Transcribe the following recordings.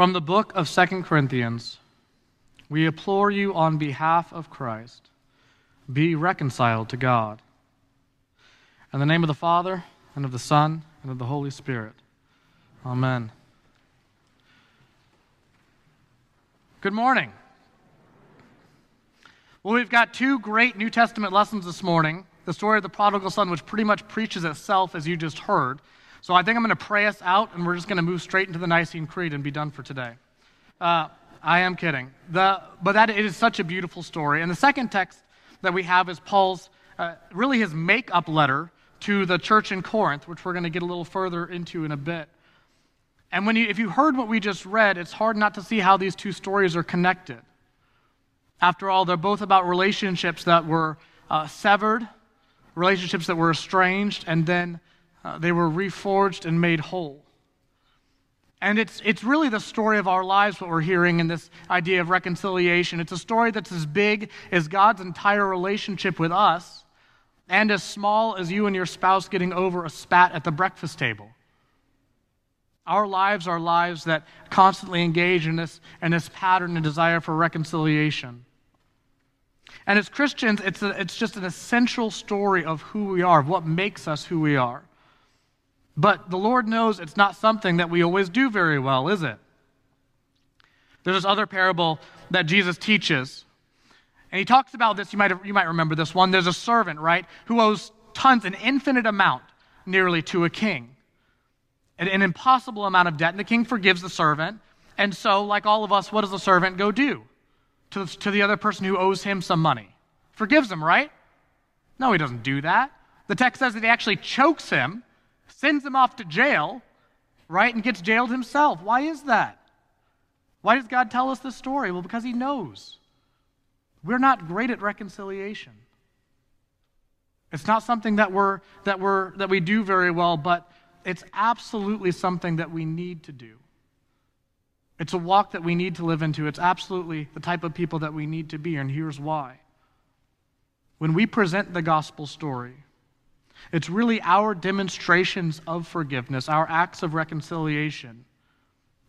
From the book of Second Corinthians, we implore you on behalf of Christ, be reconciled to God. In the name of the Father, and of the Son, and of the Holy Spirit. Amen. Good morning. Well, we've got two great New Testament lessons this morning the story of the prodigal son, which pretty much preaches itself, as you just heard. So I think I'm going to pray us out, and we're just going to move straight into the Nicene Creed and be done for today. Uh, I am kidding. The, but that it is such a beautiful story. And the second text that we have is Paul's, uh, really his make-up letter to the church in Corinth, which we're going to get a little further into in a bit. And when you, if you heard what we just read, it's hard not to see how these two stories are connected. After all, they're both about relationships that were uh, severed, relationships that were estranged, and then uh, they were reforged and made whole. And it's, it's really the story of our lives, what we're hearing in this idea of reconciliation. It's a story that's as big as God's entire relationship with us, and as small as you and your spouse getting over a spat at the breakfast table. Our lives are lives that constantly engage in this, in this pattern and desire for reconciliation. And as Christians, it's, a, it's just an essential story of who we are, of what makes us who we are. But the Lord knows it's not something that we always do very well, is it? There's this other parable that Jesus teaches. And he talks about this, you might, you might remember this one. There's a servant, right, who owes tons, an infinite amount, nearly to a king. An, an impossible amount of debt. And the king forgives the servant. And so, like all of us, what does the servant go do to, to the other person who owes him some money? Forgives him, right? No, he doesn't do that. The text says that he actually chokes him sends him off to jail, right, and gets jailed himself. Why is that? Why does God tell us this story? Well, because he knows. We're not great at reconciliation. It's not something that we're that we're that we do very well, but it's absolutely something that we need to do. It's a walk that we need to live into. It's absolutely the type of people that we need to be, and here's why. When we present the gospel story, it's really our demonstrations of forgiveness, our acts of reconciliation,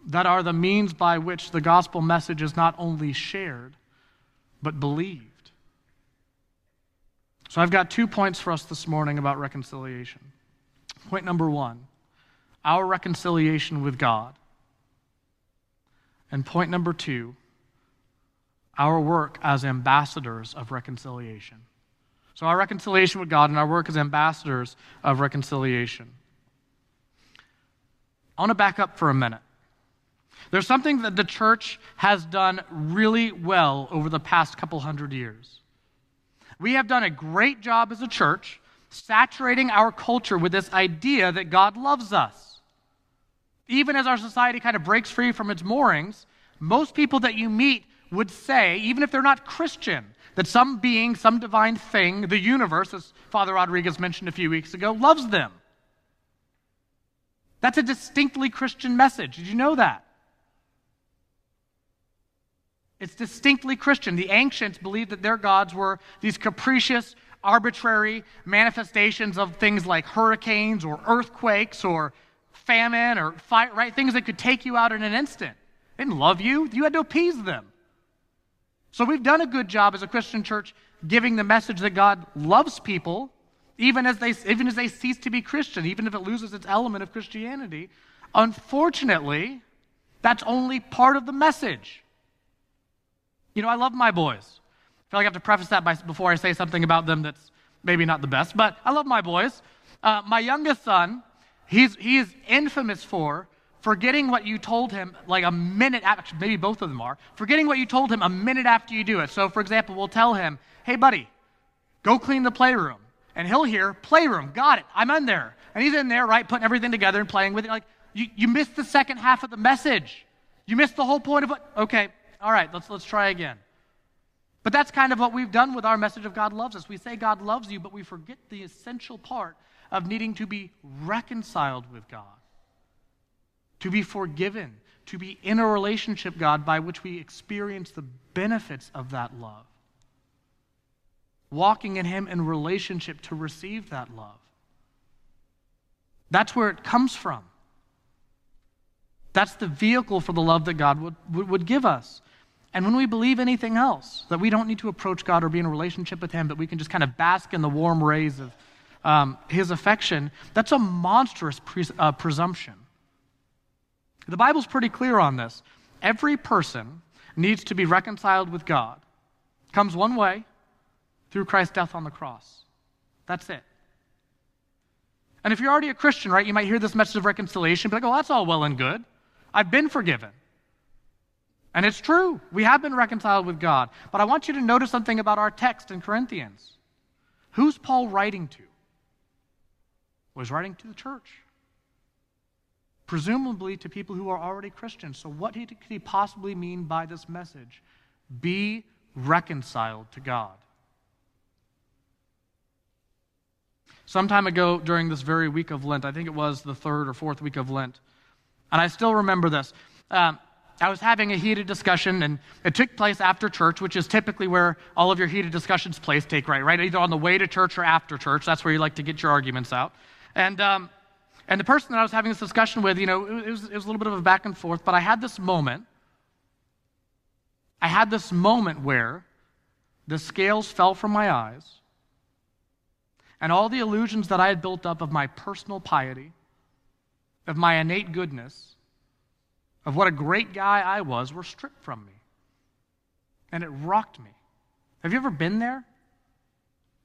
that are the means by which the gospel message is not only shared, but believed. So I've got two points for us this morning about reconciliation. Point number one our reconciliation with God. And point number two, our work as ambassadors of reconciliation. So, our reconciliation with God and our work as ambassadors of reconciliation. I want to back up for a minute. There's something that the church has done really well over the past couple hundred years. We have done a great job as a church saturating our culture with this idea that God loves us. Even as our society kind of breaks free from its moorings, most people that you meet would say, even if they're not Christian, that some being, some divine thing, the universe, as Father Rodriguez mentioned a few weeks ago, loves them. That's a distinctly Christian message. Did you know that? It's distinctly Christian. The ancients believed that their gods were these capricious, arbitrary manifestations of things like hurricanes or earthquakes or famine or fire, right? Things that could take you out in an instant. They didn't love you, you had to appease them. So we've done a good job as a Christian church giving the message that God loves people, even as they, even as they cease to be Christian, even if it loses its element of Christianity. Unfortunately, that's only part of the message. You know, I love my boys. I feel like I have to preface that by, before I say something about them that's maybe not the best, but I love my boys. Uh, my youngest son, he's, he is infamous for forgetting what you told him like a minute after, maybe both of them are, forgetting what you told him a minute after you do it. So, for example, we'll tell him, hey, buddy, go clean the playroom. And he'll hear, playroom, got it, I'm in there. And he's in there, right, putting everything together and playing with it. Like, you, you missed the second half of the message. You missed the whole point of what, okay, all right, let's, let's try again. But that's kind of what we've done with our message of God loves us. We say God loves you, but we forget the essential part of needing to be reconciled with God to be forgiven, to be in a relationship, God, by which we experience the benefits of that love. Walking in Him in relationship to receive that love. That's where it comes from. That's the vehicle for the love that God would, would, give us. And when we believe anything else, that we don't need to approach God or be in a relationship with Him, that we can just kind of bask in the warm rays of um, His affection, that's a monstrous uh, presumption. The Bible's pretty clear on this. Every person needs to be reconciled with God. Comes one way through Christ's death on the cross. That's it. And if you're already a Christian, right, you might hear this message of reconciliation, be like, oh, that's all well and good. I've been forgiven. And it's true. We have been reconciled with God. But I want you to notice something about our text in Corinthians. Who's Paul writing to? Well, he's writing to the church. Presumably to people who are already Christians. So, what could he possibly mean by this message? Be reconciled to God. Some time ago during this very week of Lent, I think it was the third or fourth week of Lent, and I still remember this. Um, I was having a heated discussion, and it took place after church, which is typically where all of your heated discussions place take right, right? Either on the way to church or after church. That's where you like to get your arguments out. And um, and the person that I was having this discussion with, you know, it was, it was a little bit of a back and forth, but I had this moment. I had this moment where the scales fell from my eyes, and all the illusions that I had built up of my personal piety, of my innate goodness, of what a great guy I was were stripped from me. And it rocked me. Have you ever been there?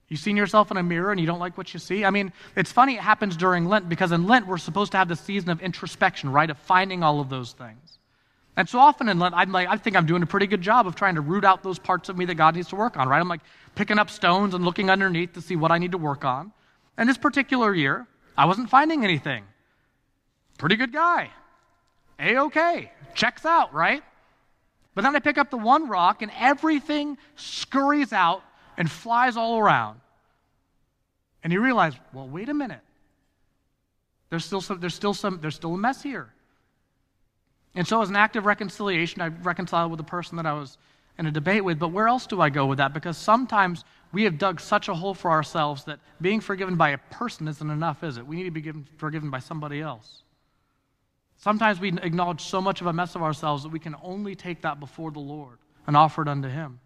You seen yourself in a mirror and you don't like what you see? I mean, it's funny it happens during Lent because in Lent we're supposed to have the season of introspection, right? Of finding all of those things. And so often in Lent, I'm like, I think I'm doing a pretty good job of trying to root out those parts of me that God needs to work on, right? I'm like picking up stones and looking underneath to see what I need to work on. And this particular year, I wasn't finding anything. Pretty good guy. A okay. Checks out, right? But then I pick up the one rock and everything scurries out and flies all around. And you realize, well, wait a minute. There's still some, there's still some, there's still a mess here. And so as an act of reconciliation, I reconciled with the person that I was in a debate with, but where else do I go with that? Because sometimes we have dug such a hole for ourselves that being forgiven by a person isn't enough, is it? We need to be given, forgiven by somebody else. Sometimes we acknowledge so much of a mess of ourselves that we can only take that before the Lord and offer it unto Him.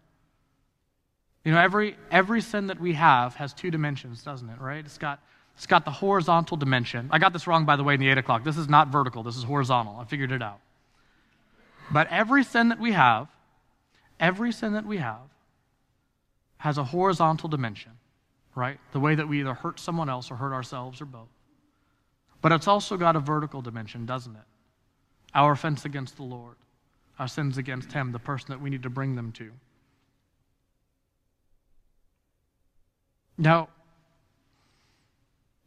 You know, every, every sin that we have has two dimensions, doesn't it, right? It's got, it's got the horizontal dimension. I got this wrong, by the way, in the 8 o'clock. This is not vertical, this is horizontal. I figured it out. But every sin that we have, every sin that we have, has a horizontal dimension, right? The way that we either hurt someone else or hurt ourselves or both. But it's also got a vertical dimension, doesn't it? Our offense against the Lord, our sins against Him, the person that we need to bring them to. Now,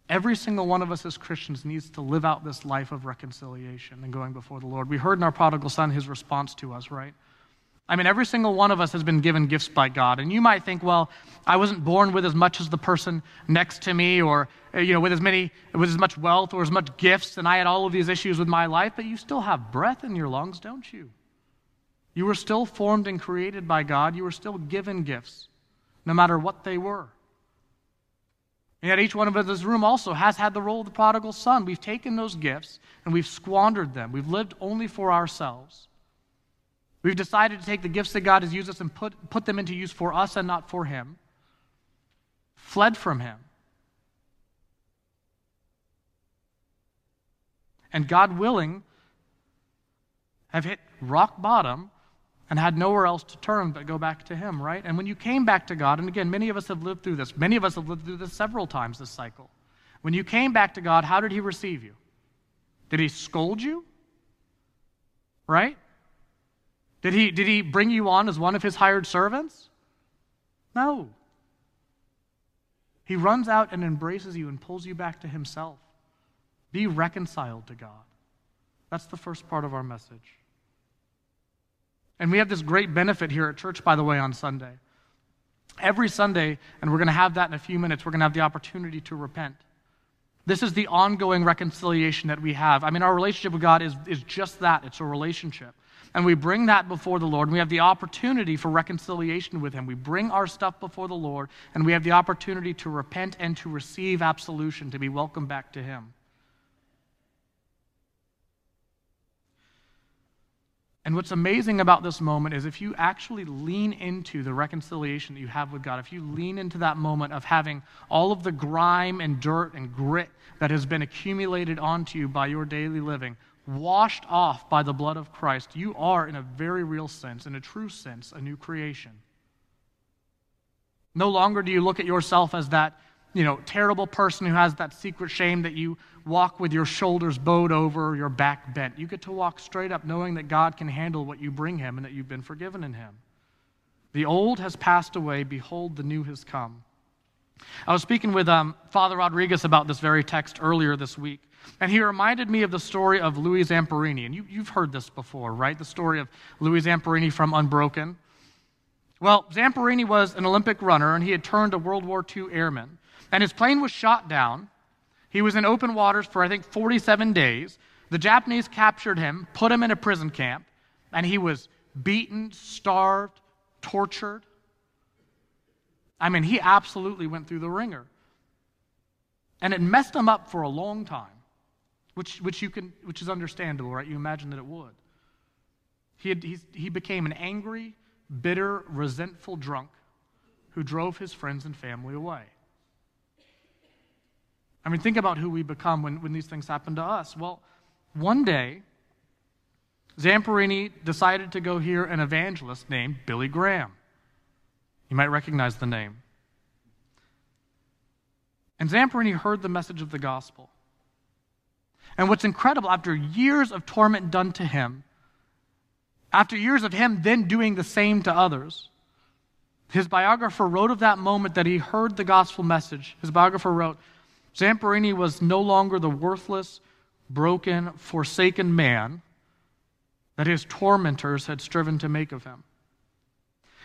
every single one of us as Christians needs to live out this life of reconciliation and going before the Lord. We heard in our prodigal son his response to us, right? I mean, every single one of us has been given gifts by God. And you might think, well, I wasn't born with as much as the person next to me or, you know, with as many, with as much wealth or as much gifts, and I had all of these issues with my life, but you still have breath in your lungs, don't you? You were still formed and created by God. You were still given gifts, no matter what they were. And yet, each one of us in this room also has had the role of the prodigal son. We've taken those gifts and we've squandered them. We've lived only for ourselves. We've decided to take the gifts that God has used us and put, put them into use for us and not for Him. Fled from Him. And God willing, have hit rock bottom and had nowhere else to turn but go back to Him, right? And when you came back to God, and again, many of us have lived through this, many of us have lived through this several times this cycle. When you came back to God, how did He receive you? Did He scold you? Right? Did he, did he bring you on as one of his hired servants? No. He runs out and embraces you and pulls you back to himself. Be reconciled to God. That's the first part of our message. And we have this great benefit here at church, by the way, on Sunday. Every Sunday, and we're going to have that in a few minutes, we're going to have the opportunity to repent. This is the ongoing reconciliation that we have. I mean, our relationship with God is, is just that it's a relationship and we bring that before the Lord, and we have the opportunity for reconciliation with Him. We bring our stuff before the Lord, and we have the opportunity to repent and to receive absolution, to be welcomed back to Him. And what's amazing about this moment is if you actually lean into the reconciliation that you have with God, if you lean into that moment of having all of the grime and dirt and grit that has been accumulated onto you by your daily living, washed off by the blood of Christ, you are, in a very real sense, in a true sense, a new creation. No longer do you look at yourself as that you know, terrible person who has that secret shame that you walk with your shoulders bowed over, your back bent. You get to walk straight up knowing that God can handle what you bring him and that you've been forgiven in him. The old has passed away, behold, the new has come. I was speaking with um, Father Rodriguez about this very text earlier this week, and he reminded me of the story of Louis Zamperini. And you, you've heard this before, right? The story of Louis Zamperini from Unbroken. Well, Zamperini was an Olympic runner, and he had turned a World War II airman and his plane was shot down. He was in open waters for, I think, 47 days. The Japanese captured him, put him in a prison camp, and he was beaten, starved, tortured. I mean, he absolutely went through the ringer. And it messed him up for a long time, which, which, you can, which is understandable, right? You imagine that it would. He, had, he became an angry, bitter, resentful drunk who drove his friends and family away. I mean, think about who we become when, when these things happen to us. Well, one day, Zamperini decided to go hear an evangelist named Billy Graham. You might recognize the name. And Zamperini heard the message of the gospel. And what's incredible, after years of torment done to him, after years of him then doing the same to others, his biographer wrote of that moment that he heard the gospel message. His biographer wrote, Zamperini was no longer the worthless, broken, forsaken man that his tormentors had striven to make of him.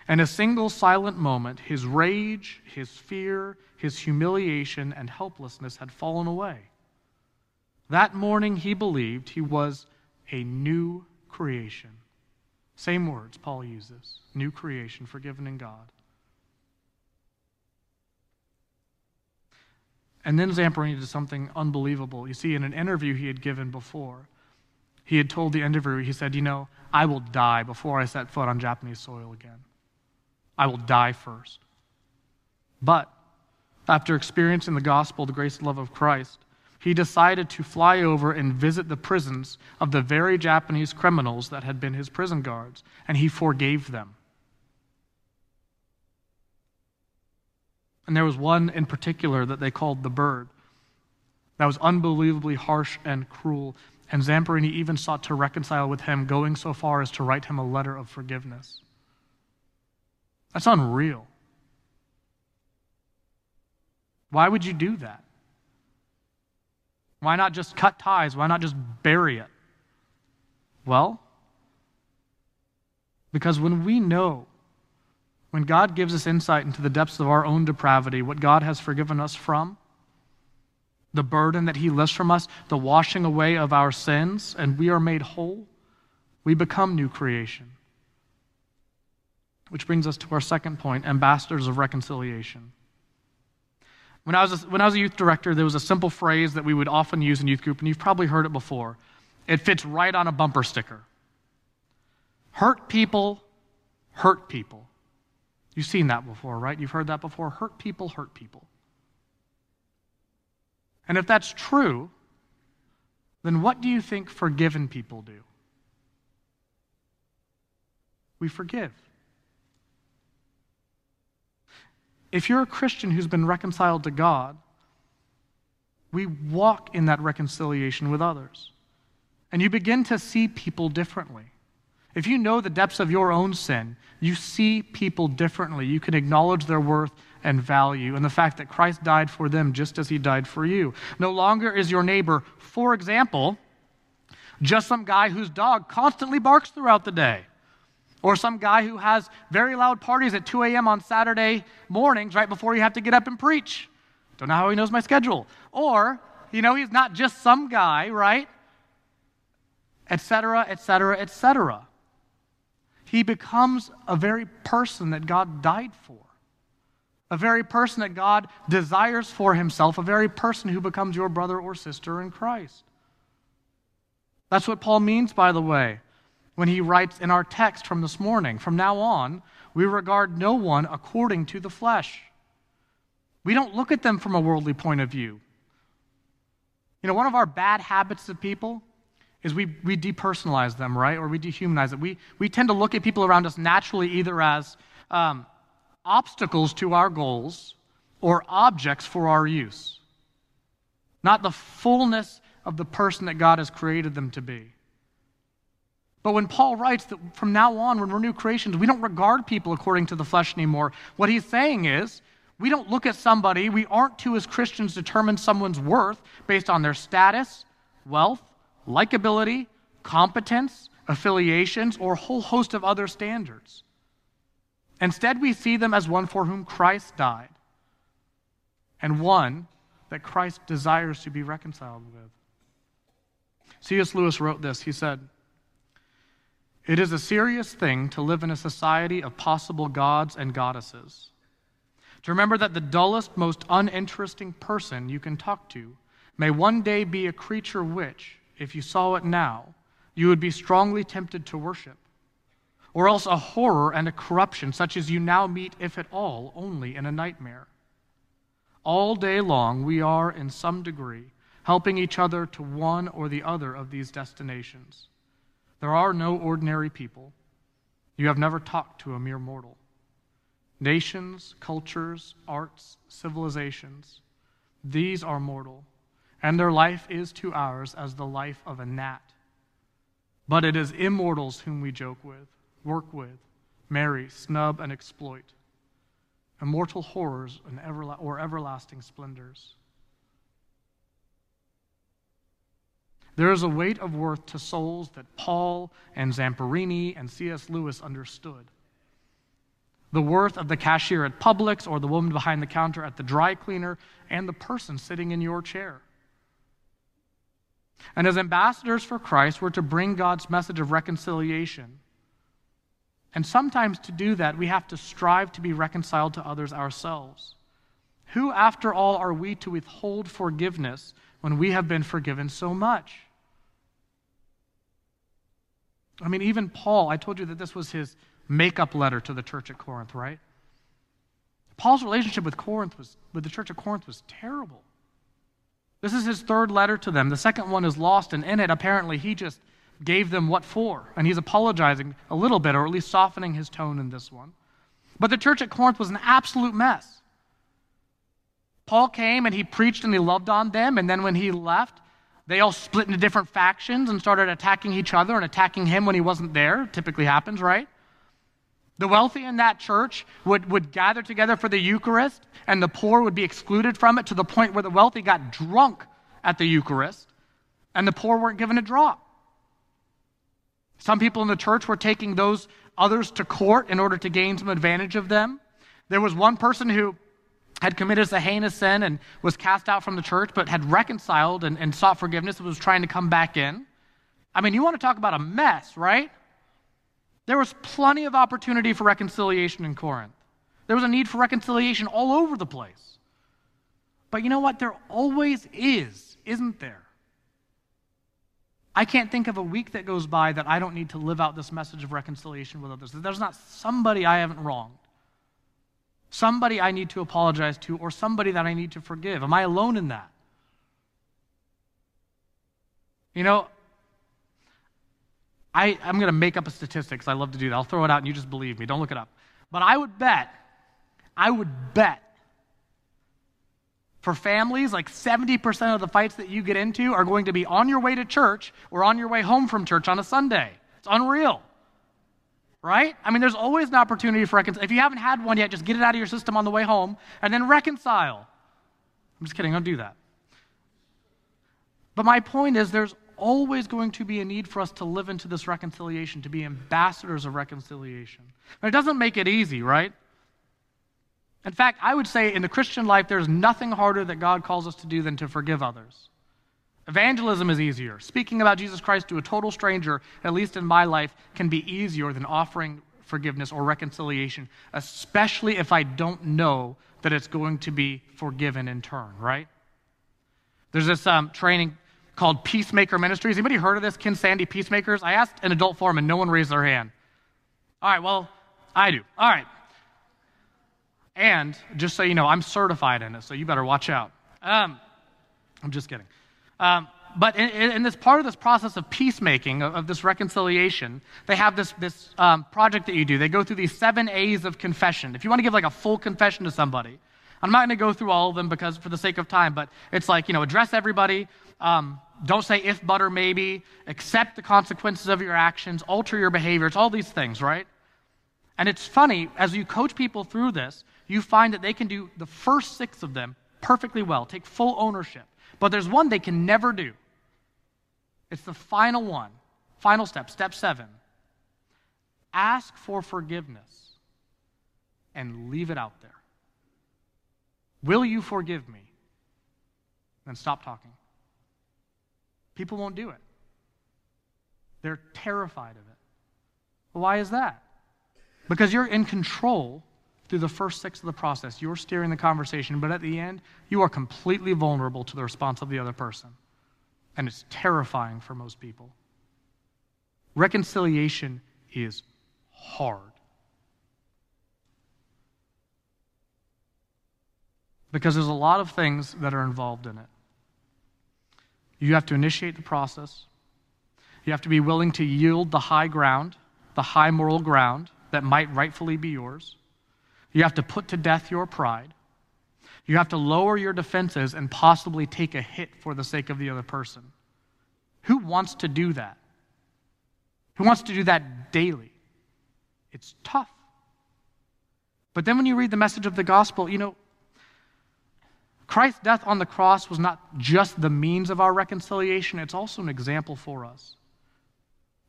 In a single silent moment, his rage, his fear, his humiliation, and helplessness had fallen away. That morning, he believed he was a new creation. Same words Paul uses new creation, forgiven in God. And then Zamperini did something unbelievable. You see, in an interview he had given before, he had told the interviewer, he said, You know, I will die before I set foot on Japanese soil again. I will die first. But after experiencing the gospel, the grace and love of Christ, he decided to fly over and visit the prisons of the very Japanese criminals that had been his prison guards, and he forgave them. And there was one in particular that they called the bird. That was unbelievably harsh and cruel. And Zamperini even sought to reconcile with him, going so far as to write him a letter of forgiveness. That's unreal. Why would you do that? Why not just cut ties? Why not just bury it? Well, because when we know when God gives us insight into the depths of our own depravity, what God has forgiven us from, the burden that He lifts from us, the washing away of our sins, and we are made whole, we become new creation. Which brings us to our second point ambassadors of reconciliation. When I, was a, when I was a youth director, there was a simple phrase that we would often use in youth group, and you've probably heard it before. It fits right on a bumper sticker. Hurt people, hurt people. You've seen that before, right? You've heard that before. Hurt people hurt people. And if that's true, then what do you think forgiven people do? We forgive. If you're a Christian who's been reconciled to God, we walk in that reconciliation with others. And you begin to see people differently. If you know the depths of your own sin, you see people differently. You can acknowledge their worth and value and the fact that Christ died for them just as he died for you. No longer is your neighbor, for example, just some guy whose dog constantly barks throughout the day. Or some guy who has very loud parties at 2 a.m. on Saturday mornings right before you have to get up and preach. Don't know how he knows my schedule. Or, you know, he's not just some guy, right? Etc., etc., etc he becomes a very person that God died for, a very person that God desires for himself, a very person who becomes your brother or sister in Christ. That's what Paul means, by the way, when he writes in our text from this morning From now on, we regard no one according to the flesh. We don't look at them from a worldly point of view. You know, one of our bad habits of people is we, we depersonalize them, right? Or we dehumanize it. We, we tend to look at people around us naturally either as um, obstacles to our goals or objects for our use, not the fullness of the person that God has created them to be. But when Paul writes that from now on, when we're new creations, we don't regard people according to the flesh anymore, what he's saying is we don't look at somebody, we aren't to, as Christians, determine someone's worth based on their status, wealth, likability, competence, affiliations, or a whole host of other standards. Instead, we see them as one for whom Christ died and one that Christ desires to be reconciled with. C.S. Lewis wrote this. He said, It is a serious thing to live in a society of possible gods and goddesses. To remember that the dullest, most uninteresting person you can talk to may one day be a creature which, if you saw it now, you would be strongly tempted to worship, or else a horror and a corruption such as you now meet, if at all, only in a nightmare. All day long, we are, in some degree, helping each other to one or the other of these destinations. There are no ordinary people. You have never talked to a mere mortal. Nations, cultures, arts, civilizations, these are mortal, and their life is to ours as the life of a gnat. But it is immortals whom we joke with, work with, marry, snub, and exploit. Immortal horrors and everla- or everlasting splendors. There is a weight of worth to souls that Paul and Zamperini and C.S. Lewis understood. The worth of the cashier at Publix or the woman behind the counter at the dry cleaner and the person sitting in your chair. And as ambassadors for Christ, we're to bring God's message of reconciliation. And sometimes to do that, we have to strive to be reconciled to others ourselves. Who, after all, are we to withhold forgiveness when we have been forgiven so much? I mean, even Paul, I told you that this was his makeup letter to the church at Corinth, right? Paul's relationship with Corinth was with the church at Corinth was terrible. This is his third letter to them. The second one is lost, and in it, apparently, he just gave them what for. And he's apologizing a little bit, or at least softening his tone in this one. But the church at Corinth was an absolute mess. Paul came and he preached and he loved on them, and then when he left, they all split into different factions and started attacking each other and attacking him when he wasn't there. Typically happens, right? The wealthy in that church would, would gather together for the Eucharist, and the poor would be excluded from it to the point where the wealthy got drunk at the Eucharist, and the poor weren't given a drop. Some people in the church were taking those others to court in order to gain some advantage of them. There was one person who had committed a heinous sin and was cast out from the church, but had reconciled and, and sought forgiveness and was trying to come back in. I mean, you want to talk about a mess, right? There was plenty of opportunity for reconciliation in Corinth. There was a need for reconciliation all over the place. But you know what? There always is, isn't there? I can't think of a week that goes by that I don't need to live out this message of reconciliation with others. There's not somebody I haven't wronged, somebody I need to apologize to, or somebody that I need to forgive. Am I alone in that? You know, I, I'm going to make up a statistic because I love to do that. I'll throw it out and you just believe me. Don't look it up. But I would bet, I would bet for families, like 70% of the fights that you get into are going to be on your way to church or on your way home from church on a Sunday. It's unreal. Right? I mean, there's always an opportunity for reconciliation. If you haven't had one yet, just get it out of your system on the way home and then reconcile. I'm just kidding, don't do that. But my point is, there's always going to be a need for us to live into this reconciliation, to be ambassadors of reconciliation. it doesn't make it easy, right? In fact, I would say in the Christian life, there's nothing harder that God calls us to do than to forgive others. Evangelism is easier. Speaking about Jesus Christ to a total stranger, at least in my life, can be easier than offering forgiveness or reconciliation, especially if I don't know that it's going to be forgiven in turn, right? There's this um, training called Peacemaker Ministries. Anybody heard of this, Ken Sande Peacemakers? I asked an adult forum and no one raised their hand. All right, well, I do. All right. And just so you know, I'm certified in it, so you better watch out. Um, I'm just kidding. Um, but in, in, this part of this process of peacemaking, of, of this reconciliation, they have this, this um, project that you do. They go through these seven A's of confession. If you want to give like a full confession to somebody, I'm not going to go through all of them because for the sake of time, but it's like, you know, address everybody. Um, don't say if, but, or maybe. Accept the consequences of your actions. Alter your behavior. It's all these things, right? And it's funny, as you coach people through this, you find that they can do the first six of them perfectly well, take full ownership. But there's one they can never do. It's the final one, final step, step seven. Ask for forgiveness and leave it out there. Will you forgive me? Then stop talking. People won't do it. They're terrified of it. Why is that? Because you're in control through the first six of the process. You're steering the conversation, but at the end, you are completely vulnerable to the response of the other person. And it's terrifying for most people. Reconciliation is hard. Because there's a lot of things that are involved in it. You have to initiate the process. You have to be willing to yield the high ground, the high moral ground that might rightfully be yours. You have to put to death your pride. You have to lower your defenses and possibly take a hit for the sake of the other person. Who wants to do that? Who wants to do that daily? It's tough. But then when you read the message of the gospel, you know, Christ's death on the cross was not just the means of our reconciliation, it's also an example for us.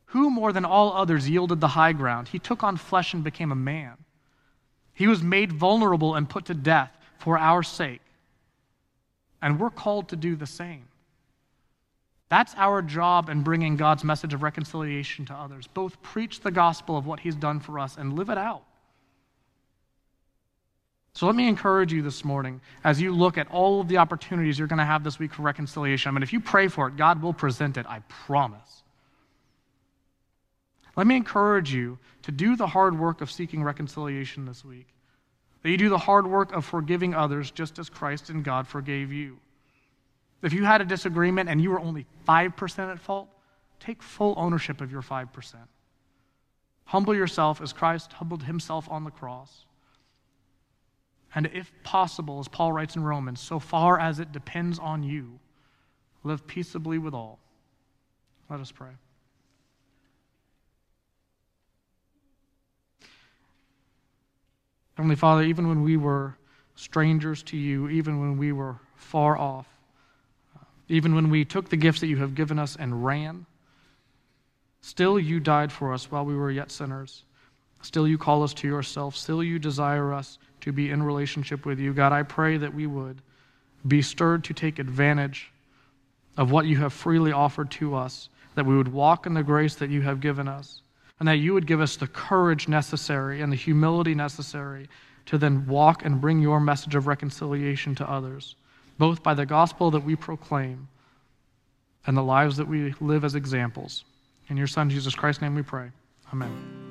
Who more than all others yielded the high ground? He took on flesh and became a man. He was made vulnerable and put to death for our sake. And we're called to do the same. That's our job in bringing God's message of reconciliation to others. Both preach the gospel of what He's done for us and live it out. So let me encourage you this morning as you look at all of the opportunities you're going to have this week for reconciliation. I mean, if you pray for it, God will present it, I promise. Let me encourage you to do the hard work of seeking reconciliation this week. That you do the hard work of forgiving others just as Christ and God forgave you. If you had a disagreement and you were only 5% at fault, take full ownership of your 5%. Humble yourself as Christ humbled himself on the cross. And if possible, as Paul writes in Romans, so far as it depends on you, live peaceably with all. Let us pray. Heavenly Father, even when we were strangers to you, even when we were far off, even when we took the gifts that you have given us and ran, still you died for us while we were yet sinners. Still you call us to yourself. Still you desire us to be in relationship with you. God, I pray that we would be stirred to take advantage of what you have freely offered to us, that we would walk in the grace that you have given us, and that you would give us the courage necessary and the humility necessary to then walk and bring your message of reconciliation to others, both by the gospel that we proclaim and the lives that we live as examples. In your Son, Jesus Christ's name we pray. Amen.